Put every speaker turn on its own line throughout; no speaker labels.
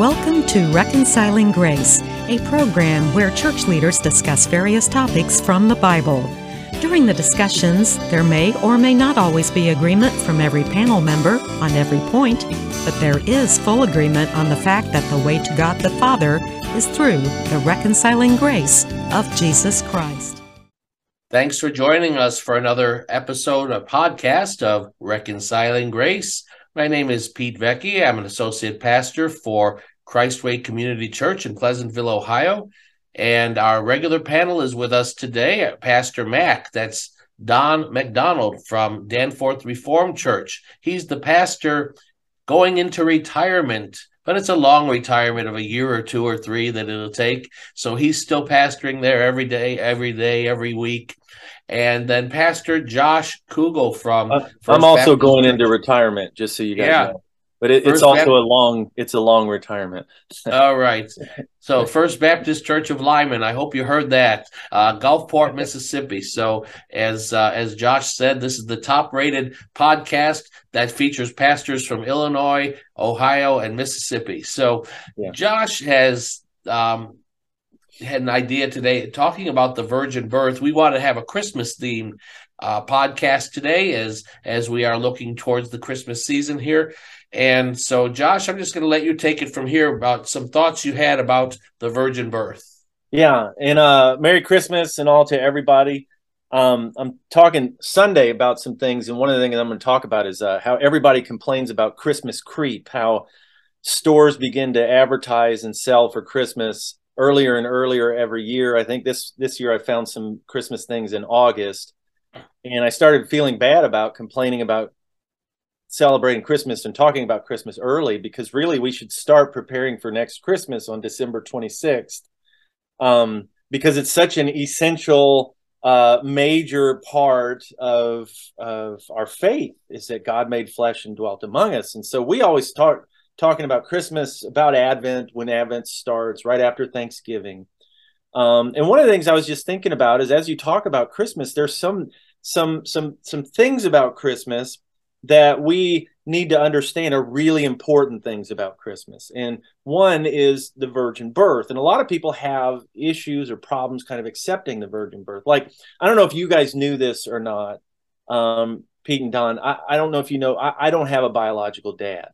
Welcome to Reconciling Grace, a program where church leaders discuss various topics from the Bible. During the discussions, there may or may not always be agreement from every panel member on every point, but there is full agreement on the fact that the way to God the Father is through the reconciling grace of Jesus Christ.
Thanks for joining us for another episode of podcast of Reconciling Grace. My name is Pete Vecchi. I'm an associate pastor for Christway Community Church in Pleasantville, Ohio. And our regular panel is with us today, Pastor Mac. That's Don McDonald from Danforth Reformed Church. He's the pastor going into retirement, but it's a long retirement of a year or two or three that it'll take. So he's still pastoring there every day, every day, every week. And then Pastor Josh Kugel from.
Uh, I'm also Baptist going Church. into retirement, just so you guys yeah. know but it, it's also a long it's a long retirement.
All right. So first baptist church of lyman i hope you heard that. Uh, gulfport mississippi. So as uh, as josh said this is the top rated podcast that features pastors from illinois ohio and mississippi. So yeah. josh has um, had an idea today. Talking about the virgin birth we want to have a christmas theme uh, podcast today as as we are looking towards the christmas season here and so, Josh, I'm just going to let you take it from here about some thoughts you had about the virgin birth.
Yeah, and uh, Merry Christmas and all to everybody. Um, I'm talking Sunday about some things, and one of the things I'm going to talk about is uh, how everybody complains about Christmas creep, how stores begin to advertise and sell for Christmas earlier and earlier every year. I think this this year I found some Christmas things in August, and I started feeling bad about complaining about celebrating Christmas and talking about Christmas early because really we should start preparing for next Christmas on December 26th um, because it's such an essential uh, major part of of our faith is that God made flesh and dwelt among us, and so we always start talking about Christmas, about Advent when Advent starts, right after Thanksgiving. Um, and one of the things I was just thinking about is as you talk about Christmas, there's some some some some things about Christmas that we need to understand are really important things about Christmas. And one is the virgin birth. And a lot of people have issues or problems kind of accepting the virgin birth. Like, I don't know if you guys knew this or not, um, Pete and Don. I, I don't know if you know, I, I don't have a biological dad.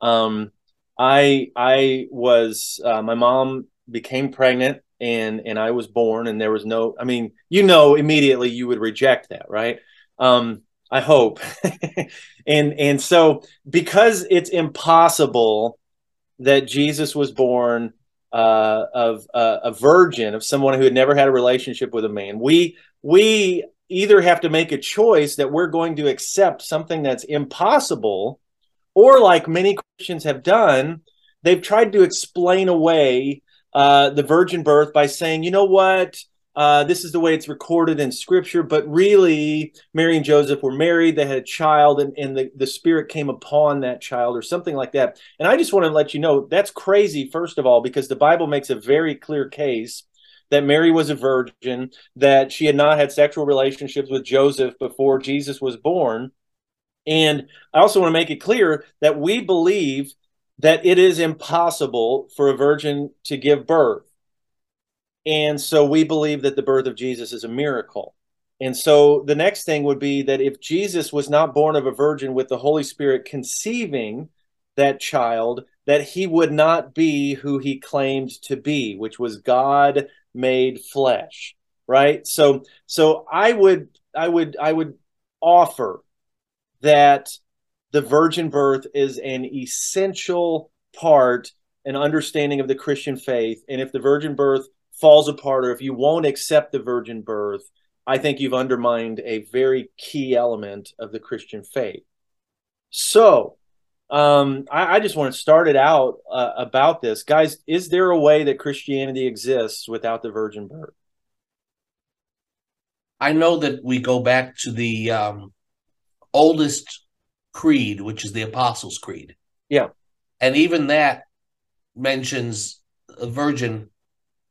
Um, I I was uh, my mom became pregnant and and I was born and there was no I mean you know immediately you would reject that right um, I hope. and and so because it's impossible that Jesus was born uh, of uh, a virgin, of someone who had never had a relationship with a man, we we either have to make a choice that we're going to accept something that's impossible, or like many Christians have done, they've tried to explain away uh, the virgin birth by saying, you know what, uh, this is the way it's recorded in scripture, but really, Mary and Joseph were married, they had a child, and, and the, the Spirit came upon that child, or something like that. And I just want to let you know that's crazy, first of all, because the Bible makes a very clear case that Mary was a virgin, that she had not had sexual relationships with Joseph before Jesus was born. And I also want to make it clear that we believe that it is impossible for a virgin to give birth. And so we believe that the birth of Jesus is a miracle. And so the next thing would be that if Jesus was not born of a virgin with the Holy Spirit conceiving that child, that he would not be who he claimed to be, which was God made flesh. Right? So so I would I would I would offer that the virgin birth is an essential part an understanding of the Christian faith. And if the virgin birth falls apart or if you won't accept the virgin birth, I think you've undermined a very key element of the Christian faith. So, um, I, I, just want to start it out uh, about this. Guys, is there a way that Christianity exists without the virgin birth?
I know that we go back to the um, oldest creed, which is the Apostles' Creed.
Yeah.
And even that mentions a virgin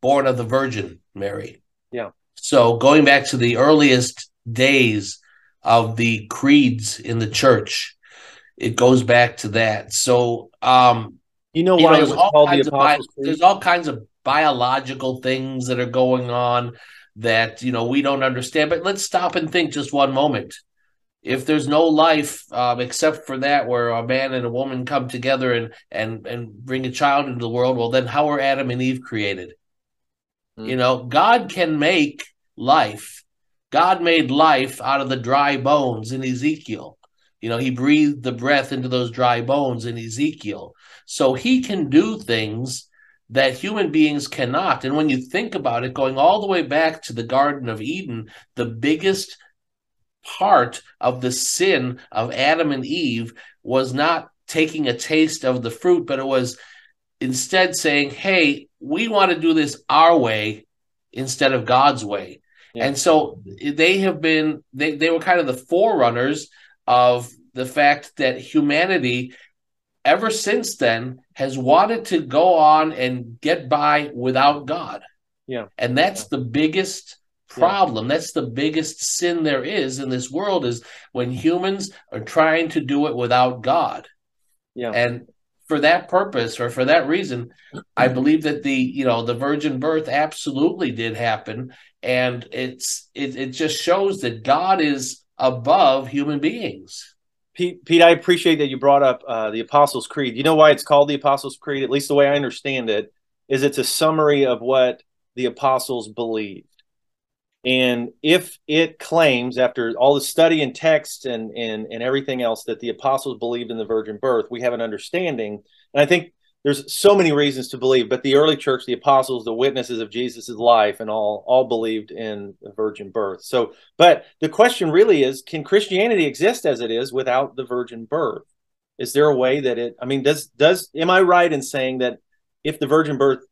born of the Virgin Mary.
Yeah.
So going back to the earliest days of the creeds in the church, it goes back to that. So um
You know why you know, was called the
bi- There's all kinds of biological things that are going on that you know we don't understand. But let's stop and think just one moment. If there's no life um, except for that, where a man and a woman come together and and and bring a child into the world, well, then how were Adam and Eve created? Mm. You know, God can make life. God made life out of the dry bones in Ezekiel. You know, he breathed the breath into those dry bones in Ezekiel. So he can do things that human beings cannot. And when you think about it, going all the way back to the Garden of Eden, the biggest part of the sin of Adam and Eve was not taking a taste of the fruit, but it was instead saying, hey, we want to do this our way instead of God's way. Yeah. And so they have been, they, they were kind of the forerunners of the fact that humanity ever since then has wanted to go on and get by without God.
Yeah.
And that's yeah. the biggest problem. Yeah. That's the biggest sin there is in this world is when humans are trying to do it without God.
Yeah.
And for that purpose or for that reason, I believe that the, you know, the virgin birth absolutely did happen. And it's it, it just shows that God is above human beings.
Pete, Pete, I appreciate that you brought up uh, the Apostles' Creed. You know why it's called the Apostles' Creed? At least the way I understand it is it's a summary of what the apostles believed. And if it claims, after all the study and text and, and, and everything else, that the apostles believed in the virgin birth, we have an understanding. And I think there's so many reasons to believe, but the early church, the apostles, the witnesses of Jesus' life, and all all believed in the virgin birth. So, but the question really is, can Christianity exist as it is without the virgin birth? Is there a way that it? I mean, does does am I right in saying that if the virgin birth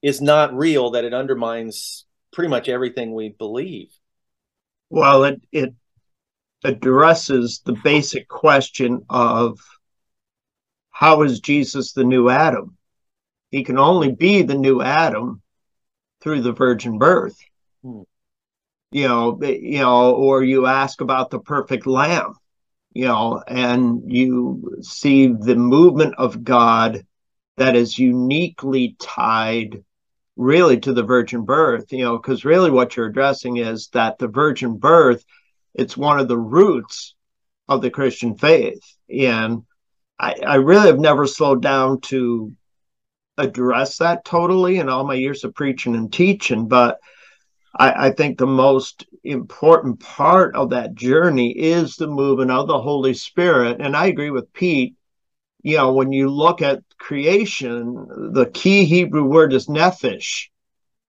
is not real, that it undermines pretty much everything we believe?
Well, it it addresses the basic question of how is Jesus the new Adam? He can only be the new Adam through the virgin birth. Hmm. You know, you know, or you ask about the perfect lamb, you know, and you see the movement of God that is uniquely tied really to the virgin birth, you know, because really what you're addressing is that the virgin birth, it's one of the roots of the Christian faith. And I, I really have never slowed down to address that totally in all my years of preaching and teaching, but I, I, think the most important part of that journey is the movement of the Holy Spirit. And I agree with Pete. You know, when you look at creation, the key Hebrew word is nephesh.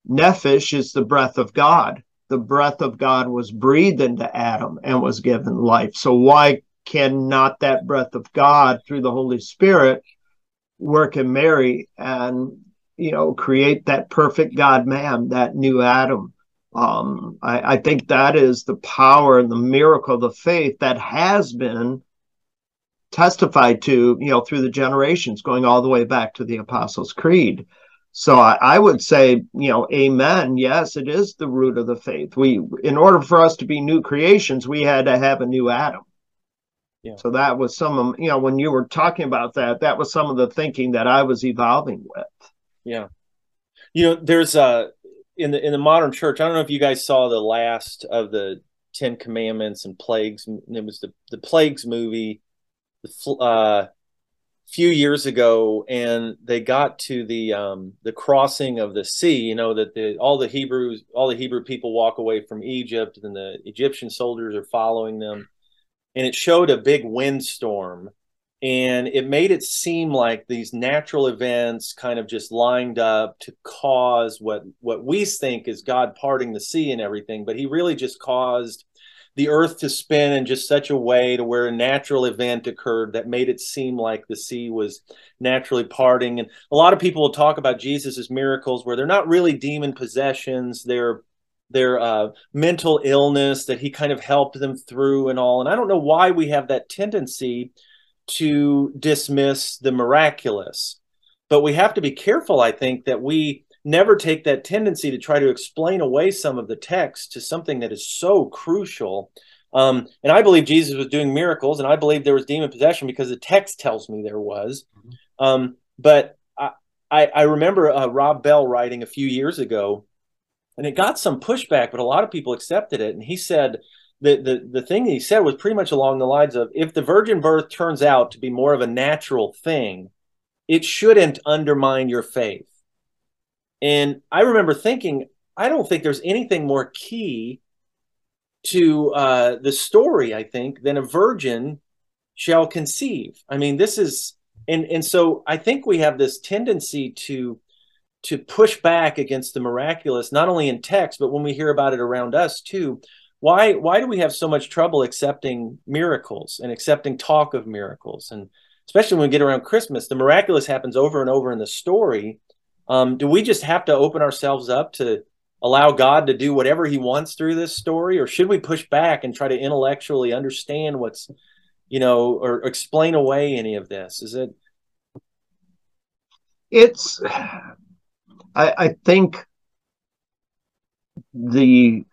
Nephesh is the breath of God. The breath of God was breathed into Adam and was given life. So why cannot that breath of God through the Holy Spirit work in Mary and you know create that perfect God man, that new Adam? Um, I, I think that is the power and the miracle of the faith that has been testified to, you know, through the generations, going all the way back to the Apostles' Creed. So I, I, would say, you know, amen. Yes, it is the root of the faith. We, in order for us to be new creations, we had to have a new Adam. Yeah. So that was some of you know when you were talking about that, that was some of the thinking that I was evolving with.
Yeah, you know, there's a in the in the modern church. I don't know if you guys saw the last of the Ten Commandments and plagues. It was the the plagues movie, uh, few years ago, and they got to the um, the crossing of the sea. You know that the all the Hebrews, all the Hebrew people walk away from Egypt, and the Egyptian soldiers are following them and it showed a big windstorm and it made it seem like these natural events kind of just lined up to cause what what we think is God parting the sea and everything but he really just caused the earth to spin in just such a way to where a natural event occurred that made it seem like the sea was naturally parting and a lot of people will talk about Jesus's miracles where they're not really demon possessions they're their uh, mental illness that he kind of helped them through and all. And I don't know why we have that tendency to dismiss the miraculous, but we have to be careful, I think, that we never take that tendency to try to explain away some of the text to something that is so crucial. Um, and I believe Jesus was doing miracles, and I believe there was demon possession because the text tells me there was. Mm-hmm. Um, but I, I remember uh, Rob Bell writing a few years ago, and it got some pushback, but a lot of people accepted it. And he said the the the thing he said was pretty much along the lines of if the virgin birth turns out to be more of a natural thing, it shouldn't undermine your faith. And I remember thinking, I don't think there's anything more key to uh, the story, I think, than a virgin shall conceive. I mean, this is and and so I think we have this tendency to to push back against the miraculous, not only in text, but when we hear about it around us too. Why why do we have so much trouble accepting miracles and accepting talk of miracles? And especially when we get around Christmas, the miraculous happens over and over in the story. Um, do we just have to open ourselves up to allow God to do whatever He wants through this story, or should we push back and try to intellectually understand what's you know, or explain away any of this? Is it?
It's, I, I think the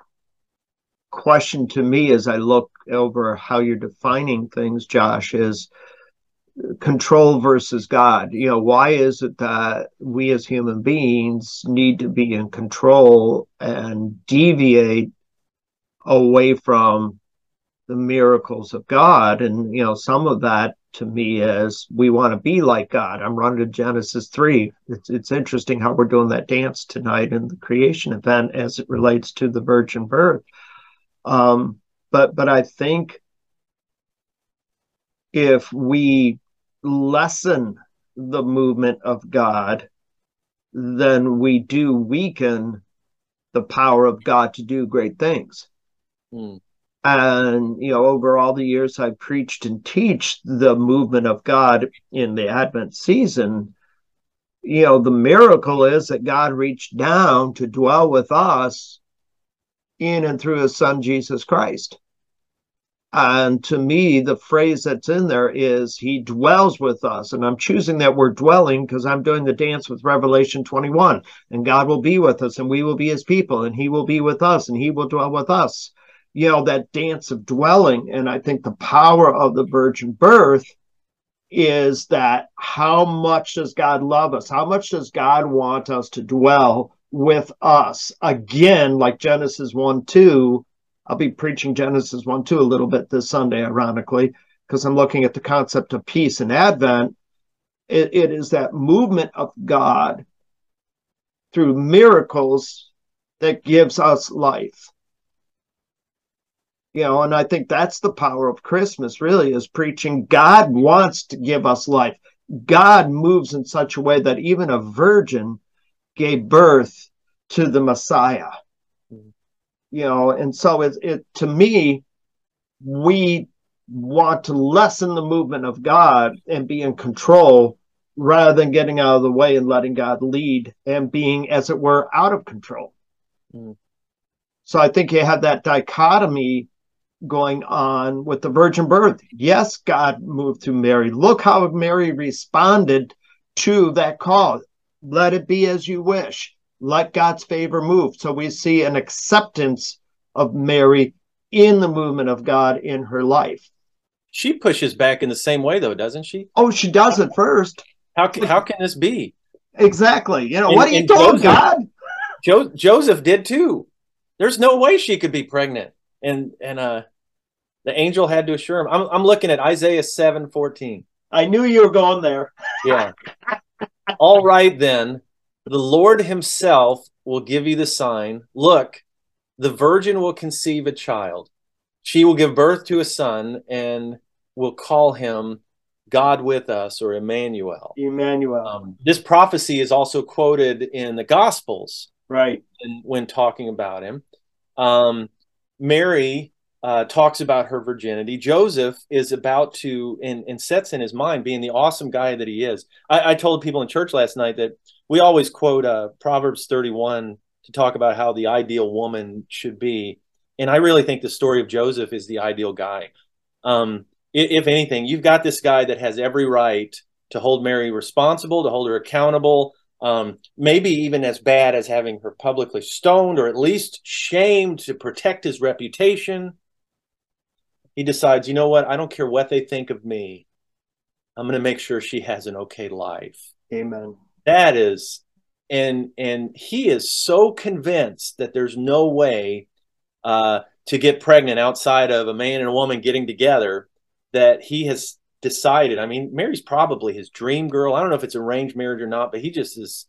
question to me as I look over how you're defining things, Josh, is control versus God. You know, why is it that we as human beings need to be in control and deviate away from the miracles of God. And, you know, some of that to me is we want to be like God. I'm running to Genesis 3. It's, it's interesting how we're doing that dance tonight in the creation event as it relates to the virgin birth. Um, but, but I think if we lessen the movement of God, then we do weaken the power of God to do great things. Mm and you know over all the years i preached and teach the movement of god in the advent season you know the miracle is that god reached down to dwell with us in and through his son jesus christ and to me the phrase that's in there is he dwells with us and i'm choosing that word dwelling because i'm doing the dance with revelation 21 and god will be with us and we will be his people and he will be with us and he will dwell with us you know, that dance of dwelling. And I think the power of the virgin birth is that how much does God love us? How much does God want us to dwell with us? Again, like Genesis 1 2, I'll be preaching Genesis 1 2 a little bit this Sunday, ironically, because I'm looking at the concept of peace and Advent. It, it is that movement of God through miracles that gives us life you know and i think that's the power of christmas really is preaching god wants to give us life god moves in such a way that even a virgin gave birth to the messiah. You know and so it, it to me we want to lessen the movement of god and be in control rather than getting out of the way and letting god lead and being as it were out of control mm. so i think you have that dichotomy going on with the virgin birth. Yes, God moved through Mary. Look how Mary responded to that call. Let it be as you wish. Let God's favor move. So we see an acceptance of Mary in the movement of God in her life.
She pushes back in the same way, though, doesn't she?
Oh, she does at first.
How can, how can this be?
Exactly. You know, and, what are you doing, God?
Jo- Joseph did too. There's no way she could be pregnant. And and uh the angel had to assure him. I'm, I'm looking at Isaiah 7 14.
I knew you were going there.
yeah. All right, then. The Lord himself will give you the sign. Look, the virgin will conceive a child. She will give birth to a son and will call him God with us or Emmanuel.
Emmanuel. Um,
this prophecy is also quoted in the Gospels.
Right.
when talking about him. Um, Mary uh, talks about her virginity. Joseph is about to, and, and, sets in his mind, being the awesome guy that he is. I, I told people in church last night that we always quote uh, Proverbs 31 to talk about how the ideal woman should be. And I really think the story of Joseph is the ideal guy. Um, if anything, you've got this guy that has every right to hold Mary responsible, to hold her accountable, um, maybe even as bad as having her publicly stoned or at least shamed to protect his reputation he decides, you know what? I don't care what they think of me. I'm going to make sure she has an okay life.
Amen.
That is, and and he is so convinced that there's no way uh, to get pregnant outside of a man and a woman getting together that he has decided. I mean, Mary's probably his dream girl. I don't know if it's arranged marriage or not, but he just is.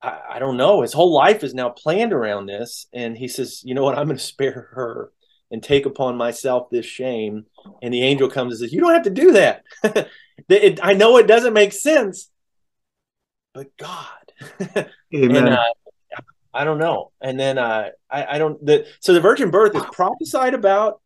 I, I don't know. His whole life is now planned around this, and he says, "You know what? I'm going to spare her and take upon myself this shame." And the angel comes and says, "You don't have to do that. it, I know it doesn't make sense, but God."
Amen.
and, uh, I don't know. And then uh, I, I don't. The, so the virgin birth is prophesied about.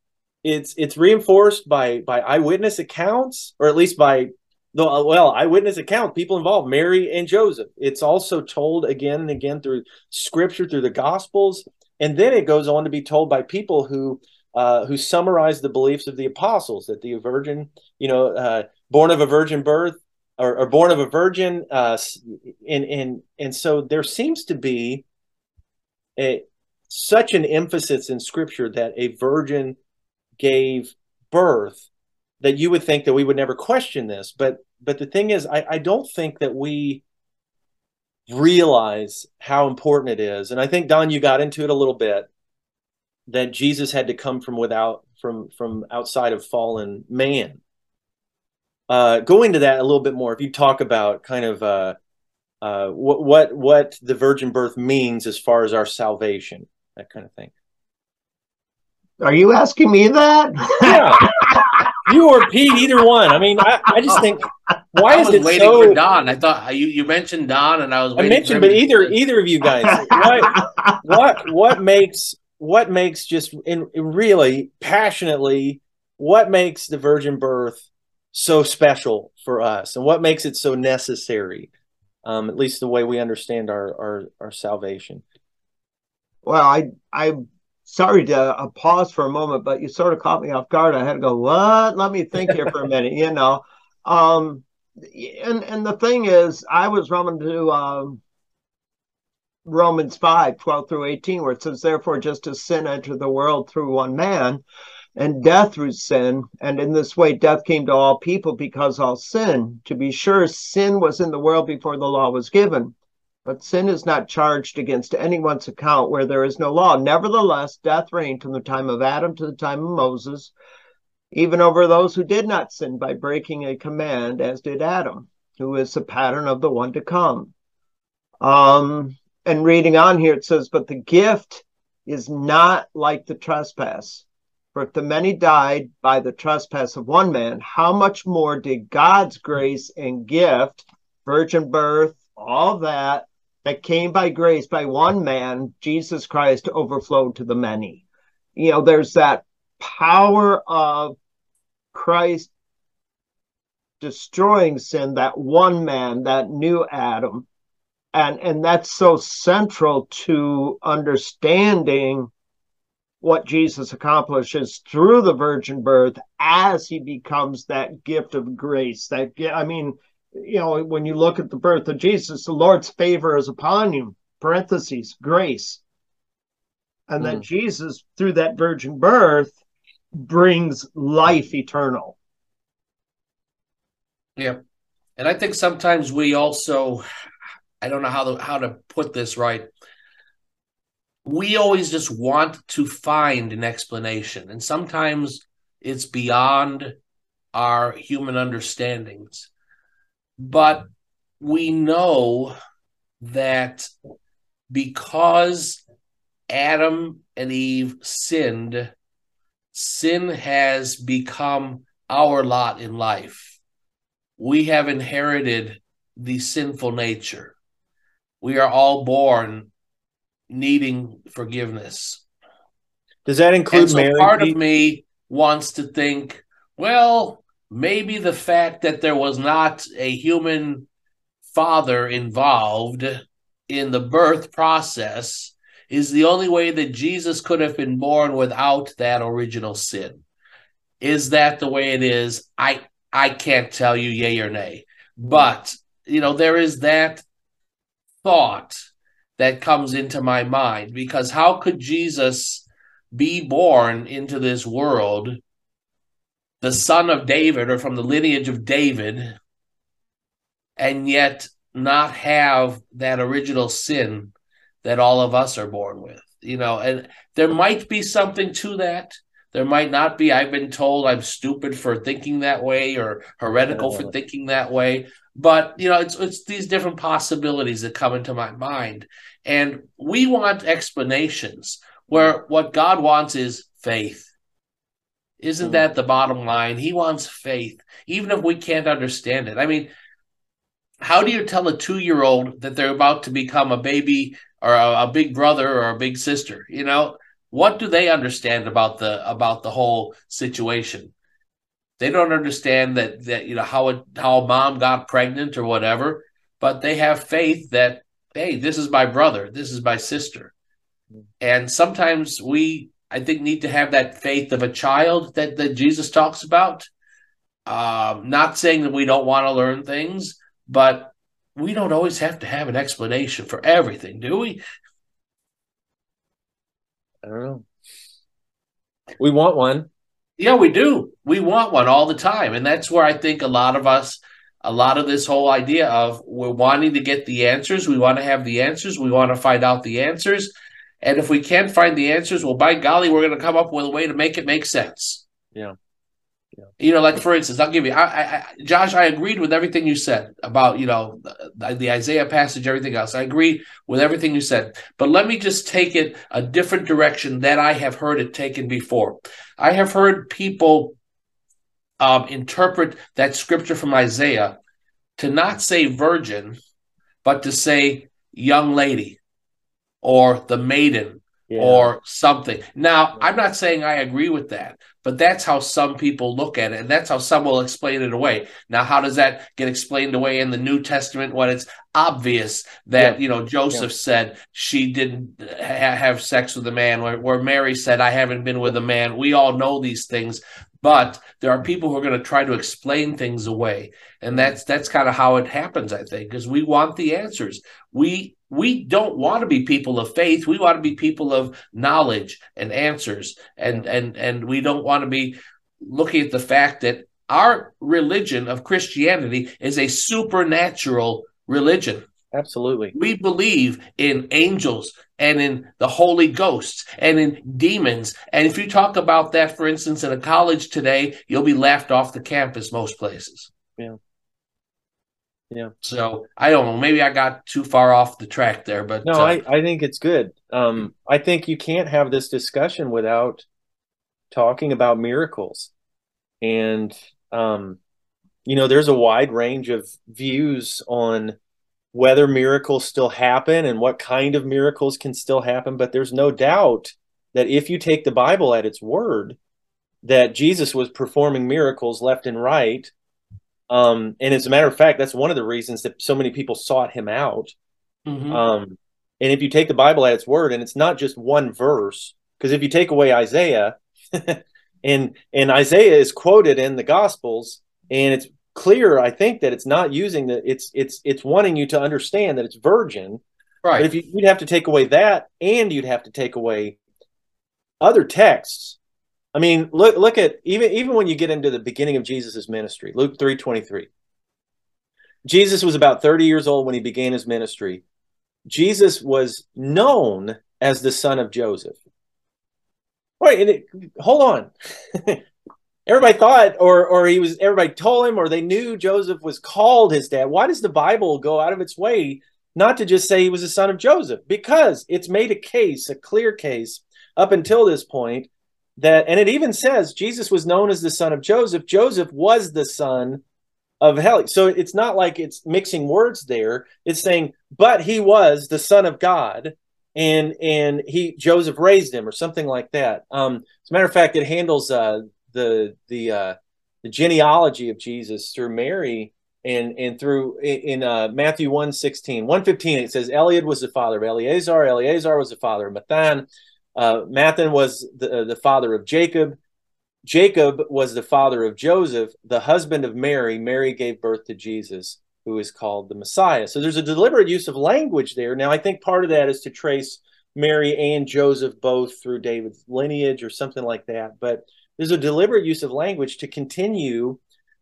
It's it's reinforced by by eyewitness accounts, or at least by the well eyewitness account people involved, Mary and Joseph. It's also told again and again through Scripture, through the Gospels, and then it goes on to be told by people who uh, who summarized the beliefs of the apostles that the virgin, you know, uh, born of a virgin birth, or, or born of a virgin, uh, and and and so there seems to be a, such an emphasis in Scripture that a virgin gave birth that you would think that we would never question this, but but the thing is, I, I don't think that we realize how important it is, and I think Don, you got into it a little bit that Jesus had to come from without from from outside of fallen man uh, go into that a little bit more. If you talk about kind of uh, uh, what what what the virgin birth means as far as our salvation, that kind of thing.
Are you asking me that?
Yeah, you or Pete, either one. I mean, I, I just think why
I
is it
waiting
so?
for Don. I thought you, you mentioned Don, and I was.
I mentioned,
for
but either either of you guys, what what what makes what makes just in really passionately what makes the virgin birth so special for us and what makes it so necessary um, at least the way we understand our our, our salvation
Well, I I'm sorry to uh, pause for a moment, but you sort of caught me off guard. I had to go, what? Let me think here for a minute, you know. Um and and the thing is, I was running to um Romans 5, 12 through 18, where it says, Therefore, just as sin entered the world through one man, and death through sin, and in this way death came to all people because all sin. To be sure, sin was in the world before the law was given. But sin is not charged against anyone's account where there is no law. Nevertheless, death reigned from the time of Adam to the time of Moses, even over those who did not sin by breaking a command, as did Adam, who is the pattern of the one to come. Um, and reading on here, it says, But the gift is not like the trespass. For if the many died by the trespass of one man, how much more did God's grace and gift, virgin birth, all that, that came by grace by one man, Jesus Christ, overflow to the many? You know, there's that power of Christ destroying sin, that one man, that new Adam. And, and that's so central to understanding what Jesus accomplishes through the virgin birth as he becomes that gift of grace. That I mean, you know, when you look at the birth of Jesus, the Lord's favor is upon you. Parentheses, grace. And then
Mm.
Jesus, through that virgin birth, brings life eternal.
Yeah, and I think sometimes we also, I don't know how to how to put this right. We always just want to find an explanation, and sometimes it's beyond our human understandings. But we know that because Adam and Eve sinned, sin has become our lot in life we have inherited the sinful nature. We are all born needing forgiveness.
does that include
And so part of me wants to think, well, maybe the fact that there was not a human father involved in the birth process is the only way that Jesus could have been born without that original sin. Is that the way it is? I I can't tell you yay or nay. But, you know, there is that thought that comes into my mind because how could Jesus be born into this world, the son of David or from the lineage of David, and yet not have that original sin that all of us are born with? You know and there might be something to that. There might not be. I've been told i'm stupid for thinking that way or heretical for thinking that way but you know it's it's these different possibilities that come into my mind. And we want explanations where what god wants is faith. Isn't mm-hmm. that the bottom line? He wants faith even if we can't understand it. I mean how do you tell a two year old that they're about to become a baby or a, a, big brother or a big sister? You know what do they understand about the about the whole situation they don't understand that that you know how it how mom got pregnant or whatever but they have faith that hey this is my brother this is my sister and sometimes we i think need to have that faith of a child that that jesus talks about um, not saying that we don't want to learn things but we don't always have to have an explanation for everything, do we?
I don't know. We want one.
Yeah, we do. We want one all the time. And that's where I think a lot of us, a lot of this whole idea of we're wanting to get the answers. We want to have the answers. We want to find out the answers. And if we can't find the answers, well, by golly, we're going to come up with a way to make it make sense.
Yeah.
Yeah. You know, like for instance, I'll give you, I, I, Josh, I agreed with everything you said about you know the, Isaiah passage, everything else. I agree with everything you said, but let me just take it a different direction that I have heard it taken before. I have heard people um, interpret that scripture from Isaiah to not say virgin, but to say young lady or the maiden yeah. or something. Now, I'm not saying I agree with that, but that's how some people look at it, and that's how some will explain it away. Now, how does that get explained away in the New Testament when it's obvious that yeah. you know Joseph yeah. said she didn't ha- have sex with a man, where, where Mary said, "I haven't been with a man." We all know these things, but there are people who are going to try to explain things away, and mm-hmm. that's that's kind of how it happens, I think, because we want the answers. We we don't want to be people of faith. We want to be people of knowledge and answers. And and and we don't want to be looking at the fact that our religion of christianity is a supernatural religion.
Absolutely.
We believe in angels and in the holy ghosts and in demons. And if you talk about that for instance in a college today you'll be laughed off the campus most places.
Yeah yeah.
So I don't know. Maybe I got too far off the track there, but
no, uh, I, I think it's good. Um, I think you can't have this discussion without talking about miracles. And, um, you know, there's a wide range of views on whether miracles still happen and what kind of miracles can still happen. But there's no doubt that if you take the Bible at its word, that Jesus was performing miracles left and right um, and as a matter of fact, that's one of the reasons that so many people sought him out. Mm-hmm. Um, and if you take the Bible at its word, and it's not just one verse, because if you take away Isaiah, and and Isaiah is quoted in the Gospels, and it's clear, I think, that it's not using the it's it's it's wanting you to understand that it's virgin.
Right.
But if you, you'd have to take away that, and you'd have to take away other texts I mean, look look at even even when you get into the beginning of Jesus' ministry, Luke 3:23. Jesus was about 30 years old when he began his ministry. Jesus was known as the son of Joseph. Wait, it, hold on. everybody thought or or he was everybody told him or they knew Joseph was called his dad. Why does the Bible go out of its way not to just say he was a son of Joseph? Because it's made a case, a clear case up until this point that and it even says Jesus was known as the son of Joseph. Joseph was the son of Heli. So it's not like it's mixing words there. It's saying, but he was the son of God, and and he Joseph raised him or something like that. Um, as a matter of fact, it handles uh, the the uh, the genealogy of Jesus through Mary and and through in uh, Matthew 1 16, 115, it says Eliud was the father of Eleazar, Eleazar was the father of Matthan, uh, Matthan was the, uh, the father of Jacob. Jacob was the father of Joseph, the husband of Mary. Mary gave birth to Jesus, who is called the Messiah. So there's a deliberate use of language there. Now, I think part of that is to trace Mary and Joseph both through David's lineage or something like that. But there's a deliberate use of language to continue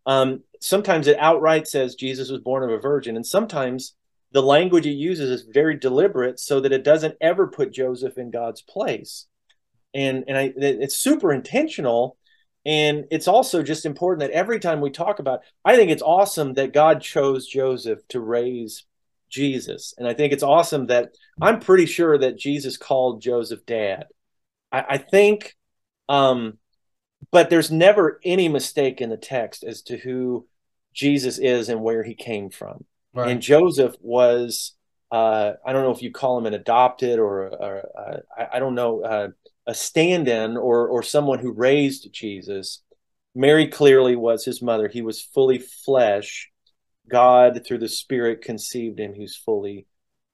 um, sometimes it outright says Jesus was born of a virgin, and sometimes the language it uses is very deliberate so that it doesn't ever put Joseph in God's place. And and I, it's super intentional. And it's also just important that every time we talk about, I think it's awesome that God chose Joseph to raise Jesus. And I think it's awesome that I'm pretty sure that Jesus called Joseph dad. I, I think um, but there's never any mistake in the text as to who Jesus is and where he came from. Right. And Joseph was, uh, I don't know if you call him an adopted or, or uh, I, I, don't know, uh, a stand in or, or someone who raised Jesus. Mary clearly was his mother. He was fully flesh. God, through the Spirit, conceived him who's fully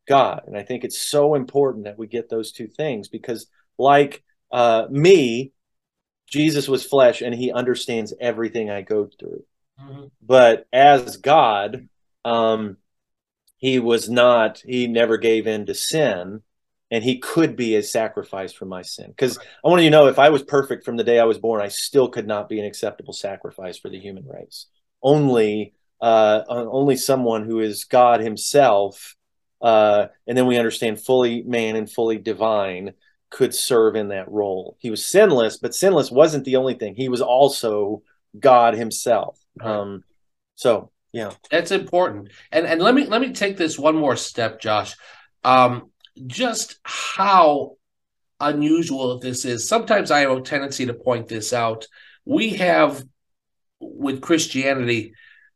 God. And I think it's so important that we get those two things because, like uh, me, Jesus was flesh and he understands everything I go through. Mm-hmm. But as God, um, he was not, he never gave in to sin and he could be a sacrifice for my sin. Because right. I want you to know if I was perfect from the day I was born, I still could not be an acceptable sacrifice for the human race. Only, uh, only someone who is God himself. Uh, and then we understand fully man and fully divine could serve in that role. He was sinless, but sinless wasn't the only thing. He was also God himself. Right. Um, so yeah,
that's important. And and let me let me take this one more step, Josh. Um, just how unusual this is. Sometimes I have a tendency to point this out. We have with Christianity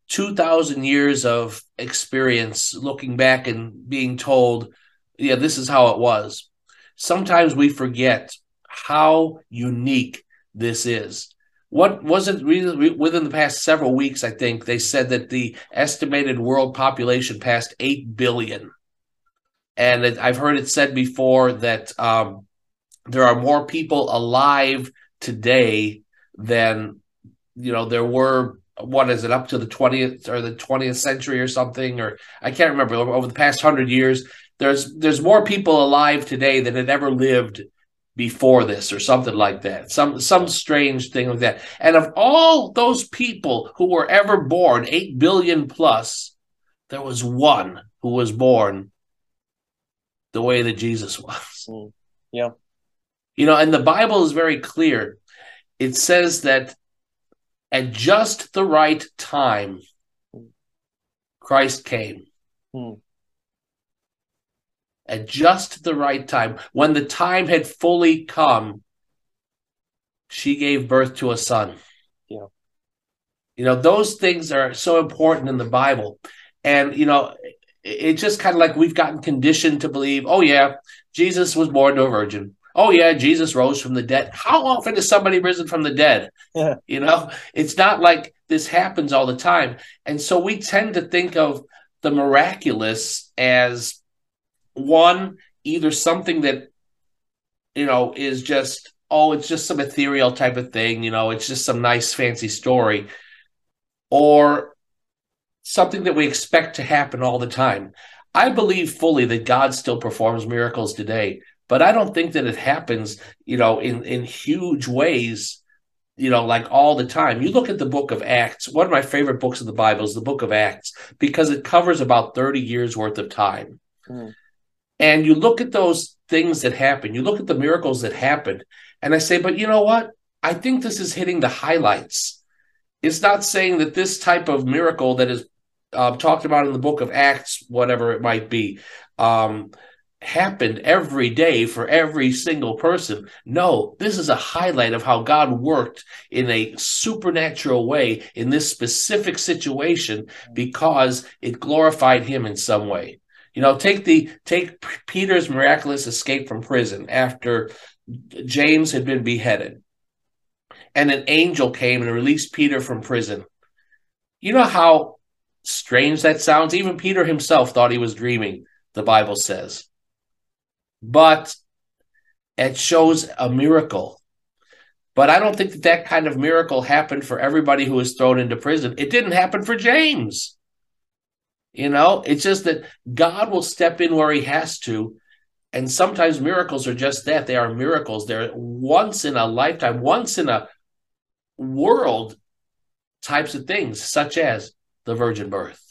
2000 years of experience looking back and being told, yeah, this is how it was sometimes we forget how unique this is. What was it within the past several weeks? I think they said that the estimated world population passed 8 billion. And it, I've heard it said before that um, there are more people alive today than, you know, there were what is it up to the 20th or the 20th century or something or i can't remember over the past 100 years there's there's more people alive today than had ever lived before this or something like that. Some some strange thing like that. And of all those people who were ever born 8 billion plus there was one who was born the way that Jesus was.
Mm, yeah.
You know and the bible is very clear. It says that at just the right time Christ came. Mm at just the right time. When the time had fully come, she gave birth to a son.
Yeah.
You know, those things are so important in the Bible. And, you know, it's just kind of like we've gotten conditioned to believe, oh, yeah, Jesus was born to a virgin. Oh, yeah, Jesus rose from the dead. How often has somebody risen from the dead?
Yeah.
You know, it's not like this happens all the time. And so we tend to think of the miraculous as one either something that you know is just oh it's just some ethereal type of thing you know it's just some nice fancy story or something that we expect to happen all the time. I believe fully that god still performs miracles today but i don't think that it happens you know in in huge ways you know like all the time. You look at the book of acts one of my favorite books of the bible is the book of acts because it covers about 30 years worth of time. Mm. And you look at those things that happen, you look at the miracles that happened, and I say, but you know what? I think this is hitting the highlights. It's not saying that this type of miracle that is uh, talked about in the book of Acts, whatever it might be, um, happened every day for every single person. No, this is a highlight of how God worked in a supernatural way in this specific situation because it glorified Him in some way. You know, take the take Peter's miraculous escape from prison after James had been beheaded. And an angel came and released Peter from prison. You know how strange that sounds? Even Peter himself thought he was dreaming, the Bible says. But it shows a miracle. But I don't think that that kind of miracle happened for everybody who was thrown into prison. It didn't happen for James. You know, it's just that God will step in where he has to. And sometimes miracles are just that. They are miracles. They're once in a lifetime, once in a world types of things, such as the virgin birth.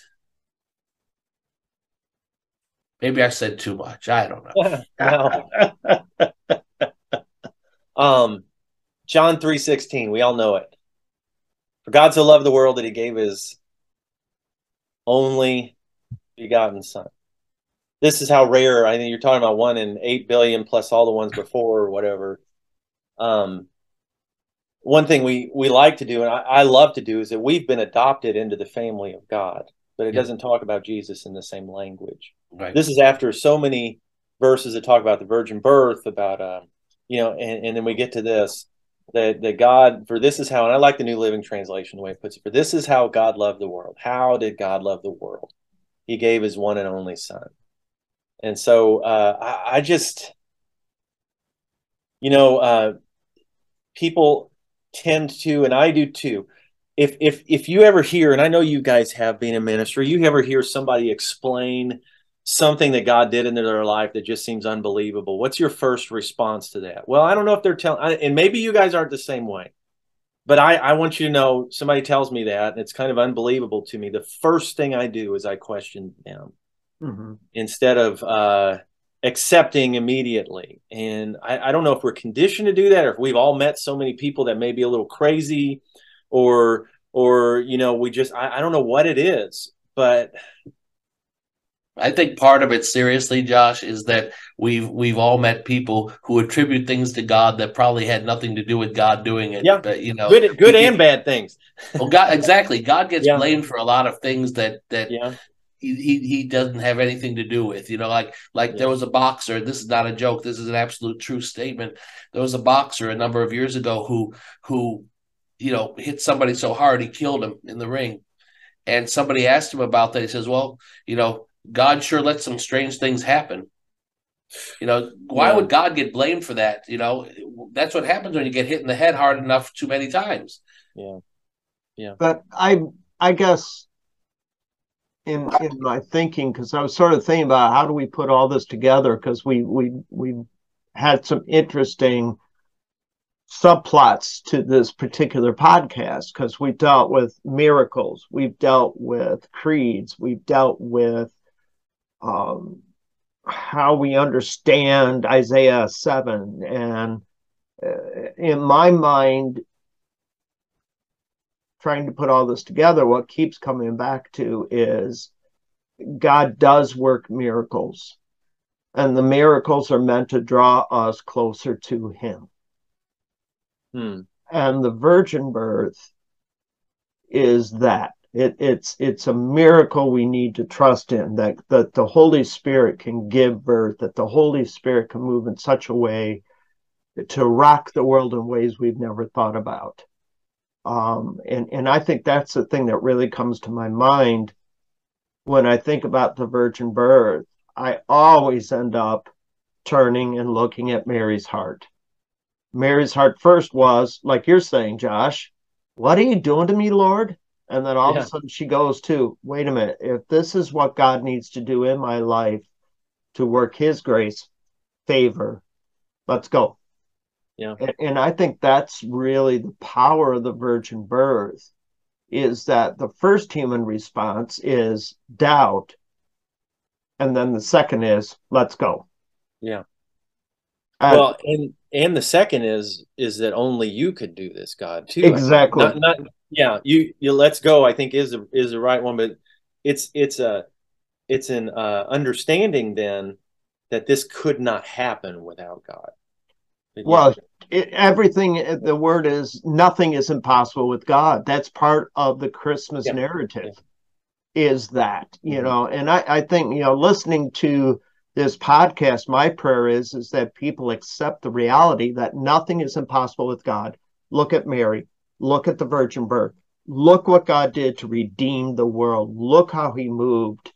Maybe I said too much. I don't know.
um, John three sixteen. We all know it. For God so loved the world that He gave His only begotten Son. This is how rare. I think you're talking about one in eight billion plus all the ones before or whatever. Um, one thing we we like to do, and I, I, love to do, is that we've been adopted into the family of God, but it yeah. doesn't talk about Jesus in the same language. Right. This is after so many verses that talk about the virgin birth, about uh, you know, and, and then we get to this that that God for this is how, and I like the New Living Translation the way it puts it. For this is how God loved the world. How did God love the world? He gave His one and only Son. And so uh, I, I just, you know, uh, people tend to, and I do too. If if if you ever hear, and I know you guys have been in ministry, you ever hear somebody explain something that God did in their life that just seems unbelievable, what's your first response to that? Well, I don't know if they're telling, and maybe you guys aren't the same way, but I, I want you to know somebody tells me that, and it's kind of unbelievable to me. The first thing I do is I question them mm-hmm. instead of uh, accepting immediately. And I, I don't know if we're conditioned to do that, or if we've all met so many people that may be a little crazy, or or you know we just I, I don't know what it is, but
I think part of it, seriously, Josh, is that we've we've all met people who attribute things to God that probably had nothing to do with God doing it.
Yeah,
but, you know,
good, good and bad things.
well, God, exactly. God gets yeah. blamed for a lot of things that that yeah. he, he he doesn't have anything to do with. You know, like like yeah. there was a boxer. This is not a joke. This is an absolute true statement. There was a boxer a number of years ago who who you know hit somebody so hard he killed him in the ring. And somebody asked him about that. He says, "Well, you know." God sure lets some strange things happen. You know, why yeah. would God get blamed for that? You know, that's what happens when you get hit in the head hard enough too many times.
Yeah. Yeah.
But I I guess in in my thinking, because I was sort of thinking about how do we put all this together, because we we we had some interesting subplots to this particular podcast because we've dealt with miracles, we've dealt with creeds, we've dealt with um, how we understand Isaiah 7. And uh, in my mind, trying to put all this together, what keeps coming back to is God does work miracles, and the miracles are meant to draw us closer to Him. Hmm. And the virgin birth is that. It, it's it's a miracle we need to trust in that that the Holy Spirit can give birth, that the Holy Spirit can move in such a way to rock the world in ways we've never thought about. Um, and and I think that's the thing that really comes to my mind when I think about the virgin birth. I always end up turning and looking at Mary's heart. Mary's heart first was like you're saying, Josh. What are you doing to me, Lord? And then all yeah. of a sudden she goes to, wait a minute, if this is what God needs to do in my life to work his grace, favor, let's go.
Yeah.
And, and I think that's really the power of the virgin birth is that the first human response is doubt. And then the second is, let's go.
Yeah. Uh, well, and and the second is is that only you could do this, God, too.
Exactly.
Not, not yeah you you let's go i think is a, is the right one but it's it's a it's an uh, understanding then that this could not happen without god
but well yeah. it, everything the word is nothing is impossible with god that's part of the christmas yeah. narrative yeah. is that you mm-hmm. know and I, I think you know listening to this podcast my prayer is is that people accept the reality that nothing is impossible with god look at mary Look at the virgin birth. Look what God did to redeem the world. Look how he moved.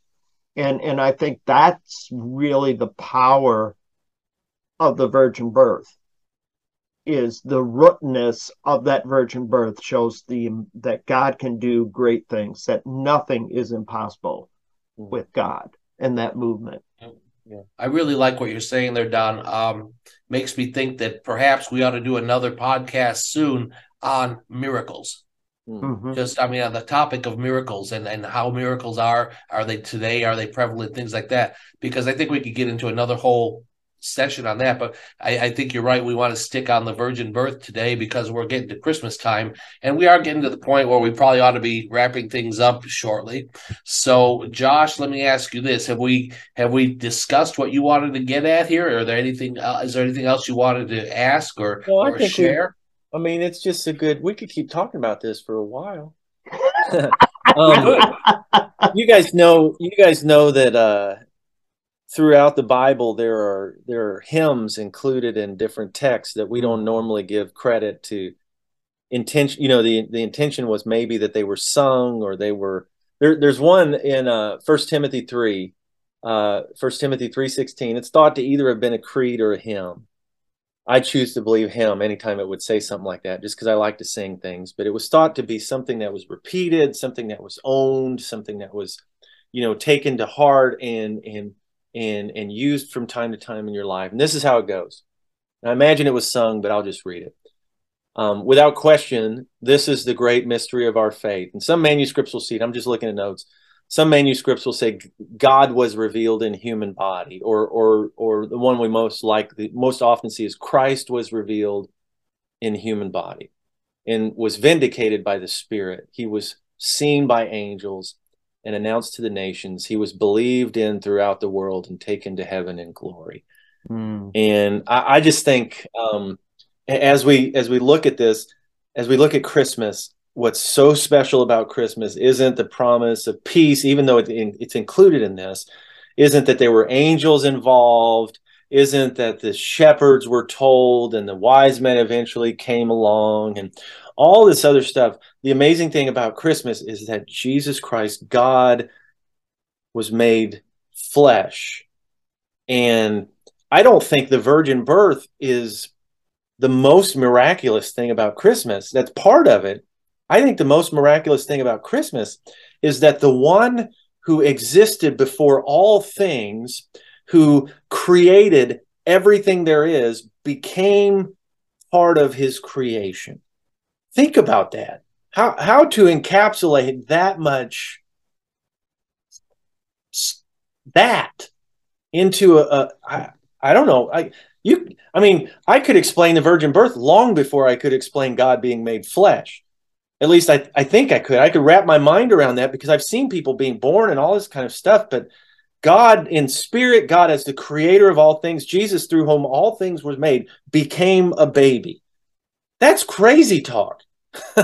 And, and I think that's really the power of the virgin birth is the rootness of that virgin birth shows the that God can do great things, that nothing is impossible mm. with God and that movement.
Yeah. I really like what you're saying there, Don. Um, makes me think that perhaps we ought to do another podcast soon on miracles. Mm-hmm. Just, I mean, on the topic of miracles and, and how miracles are, are they today? Are they prevalent? Things like that. Because I think we could get into another whole session on that. But I, I, think you're right. We want to stick on the virgin birth today because we're getting to Christmas time and we are getting to the point where we probably ought to be wrapping things up shortly. So, Josh, let me ask you this: Have we have we discussed what you wanted to get at here? Or are there anything? Uh, is there anything else you wanted to ask or, well, or share?
I mean, it's just a good. We could keep talking about this for a while. um, you guys know. You guys know that. uh throughout the Bible there are there are hymns included in different texts that we don't normally give credit to intention you know the the intention was maybe that they were sung or they were there there's one in uh first timothy 3 uh first timothy 316 it's thought to either have been a creed or a hymn i choose to believe hymn anytime it would say something like that just because i like to sing things but it was thought to be something that was repeated something that was owned something that was you know taken to heart and and and and used from time to time in your life. And this is how it goes. I imagine it was sung, but I'll just read it. Um, without question, this is the great mystery of our faith. And some manuscripts will see it. I'm just looking at notes. Some manuscripts will say God was revealed in human body, or or or the one we most like, the most often see is Christ was revealed in human body, and was vindicated by the Spirit. He was seen by angels and announced to the nations. He was believed in throughout the world and taken to heaven in glory. Mm. And I, I, just think um, as we as we look at this, as we look at Christmas, what's so special about Christmas isn't the promise of peace, even though it, it's included in this, isn't that there were angels involved, isn't that the shepherds were told and the wise men eventually came along and all this other stuff. The amazing thing about Christmas is that Jesus Christ, God, was made flesh. And I don't think the virgin birth is the most miraculous thing about Christmas. That's part of it. I think the most miraculous thing about Christmas is that the one who existed before all things, who created everything there is, became part of his creation. Think about that. How how to encapsulate that much that into a, a I, I don't know. I you I mean, I could explain the virgin birth long before I could explain God being made flesh. At least I, I think I could. I could wrap my mind around that because I've seen people being born and all this kind of stuff, but God in spirit, God as the creator of all things, Jesus through whom all things were made, became a baby. That's crazy talk.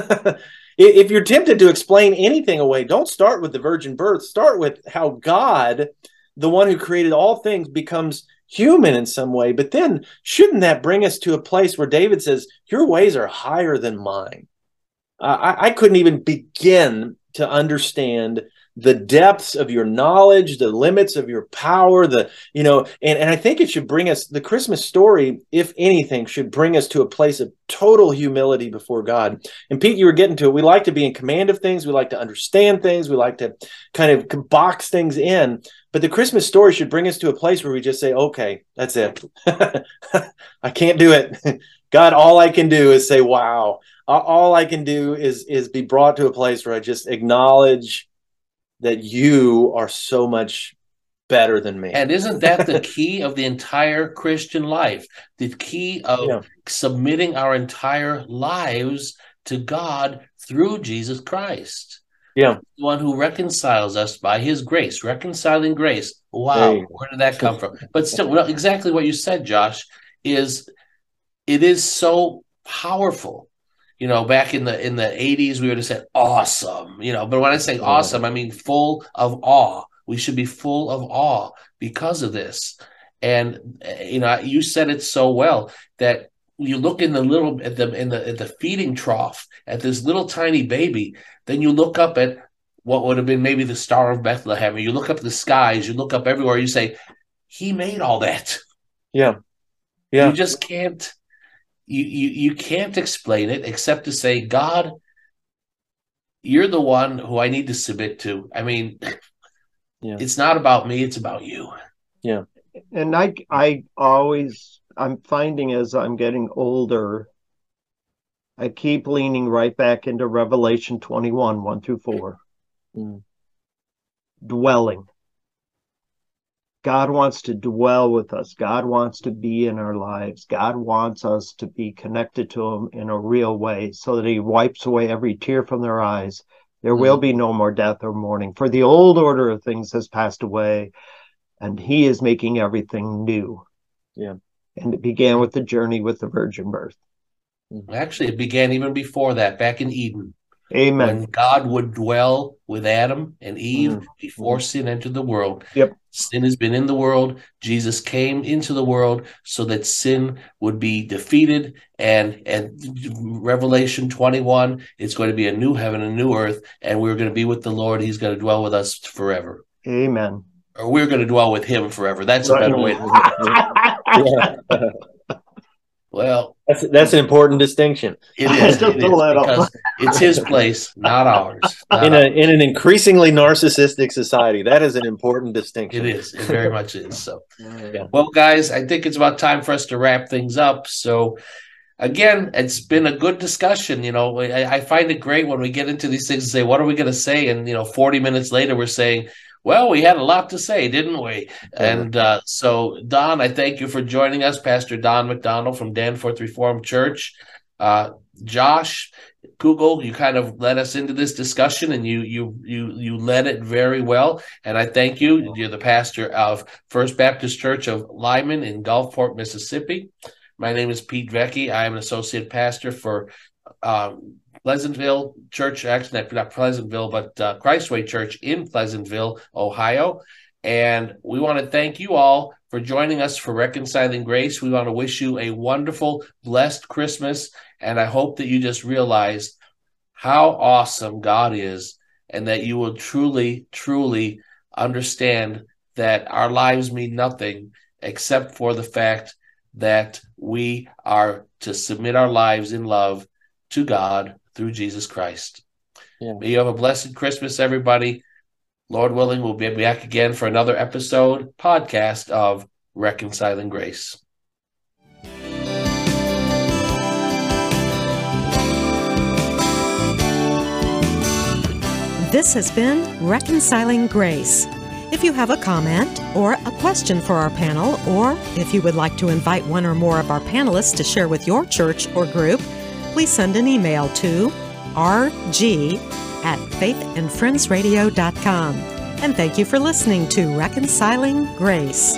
if you're tempted to explain anything away, don't start with the virgin birth. Start with how God, the one who created all things, becomes human in some way. But then, shouldn't that bring us to a place where David says, Your ways are higher than mine? I, I couldn't even begin to understand the depths of your knowledge the limits of your power the you know and, and i think it should bring us the christmas story if anything should bring us to a place of total humility before god. And pete you were getting to it. We like to be in command of things. We like to understand things. We like to kind of box things in. But the christmas story should bring us to a place where we just say okay that's it. I can't do it god all i can do is say wow all i can do is is be brought to a place where i just acknowledge that you are so much better than me.
And isn't that the key of the entire Christian life? The key of yeah. submitting our entire lives to God through Jesus Christ.
Yeah.
The one who reconciles us by his grace, reconciling grace. Wow, hey. where did that come from? But still, well, exactly what you said, Josh, is it is so powerful you know, back in the in the 80s, we would have said awesome, you know. But when I say awesome, I mean full of awe. We should be full of awe because of this. And eh, you know, you said it so well that you look in the little at the in the at the feeding trough at this little tiny baby, then you look up at what would have been maybe the Star of Bethlehem, or you look up the skies, you look up everywhere, you say, He made all that.
Yeah. Yeah.
You just can't you, you you can't explain it except to say, God, you're the one who I need to submit to. I mean, yeah. it's not about me, it's about you.
Yeah.
And I I always I'm finding as I'm getting older, I keep leaning right back into Revelation 21, 1 through 4.
Mm.
Dwelling. God wants to dwell with us. God wants to be in our lives. God wants us to be connected to Him in a real way so that He wipes away every tear from their eyes. There will mm-hmm. be no more death or mourning, for the old order of things has passed away, and He is making everything new.
Yeah.
And it began with the journey with the virgin birth.
Actually, it began even before that, back in Eden,
Amen.
when God would dwell with Adam and Eve
Mm.
before sin entered the world.
Yep.
Sin has been in the world. Jesus came into the world so that sin would be defeated. And and Revelation 21, it's going to be a new heaven, a new earth, and we're going to be with the Lord. He's going to dwell with us forever.
Amen.
Or we're going to dwell with him forever. That's a better way to. Well,
That's that's an important distinction.
it
I
is,
just
it is
that
because it's his place, not ours. Not
In a in an increasingly narcissistic society, that is an important distinction.
It is. It very much is. So,
Yeah.
well, guys, I think it's about time for us to wrap things up. So, again, it's been a good discussion. You know, I, I find it great when we get into these things and say, "What are we going to say?" And you know, forty minutes later, we're saying, "Well, we had a lot to say, didn't we?" And uh, so, Don, I thank you for joining us, Pastor Don McDonald from Danforth Reformed Church. Uh, Josh, Google, you kind of led us into this discussion, and you you you you led it very well. And I thank you. You're the pastor of First Baptist Church of Lyman in Gulfport, Mississippi. My name is Pete Vecchi. I am an associate pastor for um, Pleasantville Church, actually not, Pleasantville, but uh, Christway Church in Pleasantville, Ohio. And we want to thank you all for joining us for Reconciling Grace. We want to wish you a wonderful, blessed Christmas. And I hope that you just realize how awesome God is and that you will truly, truly understand that our lives mean nothing except for the fact that we are to submit our lives in love to God through Jesus Christ.
Yeah.
May you have a blessed Christmas, everybody. Lord willing, we'll be back again for another episode, podcast of Reconciling Grace.
This has been Reconciling Grace. If you have a comment or a question for our panel, or if you would like to invite one or more of our panelists to share with your church or group, please send an email to rg at faithandfriendsradio.com. And thank you for listening to Reconciling Grace.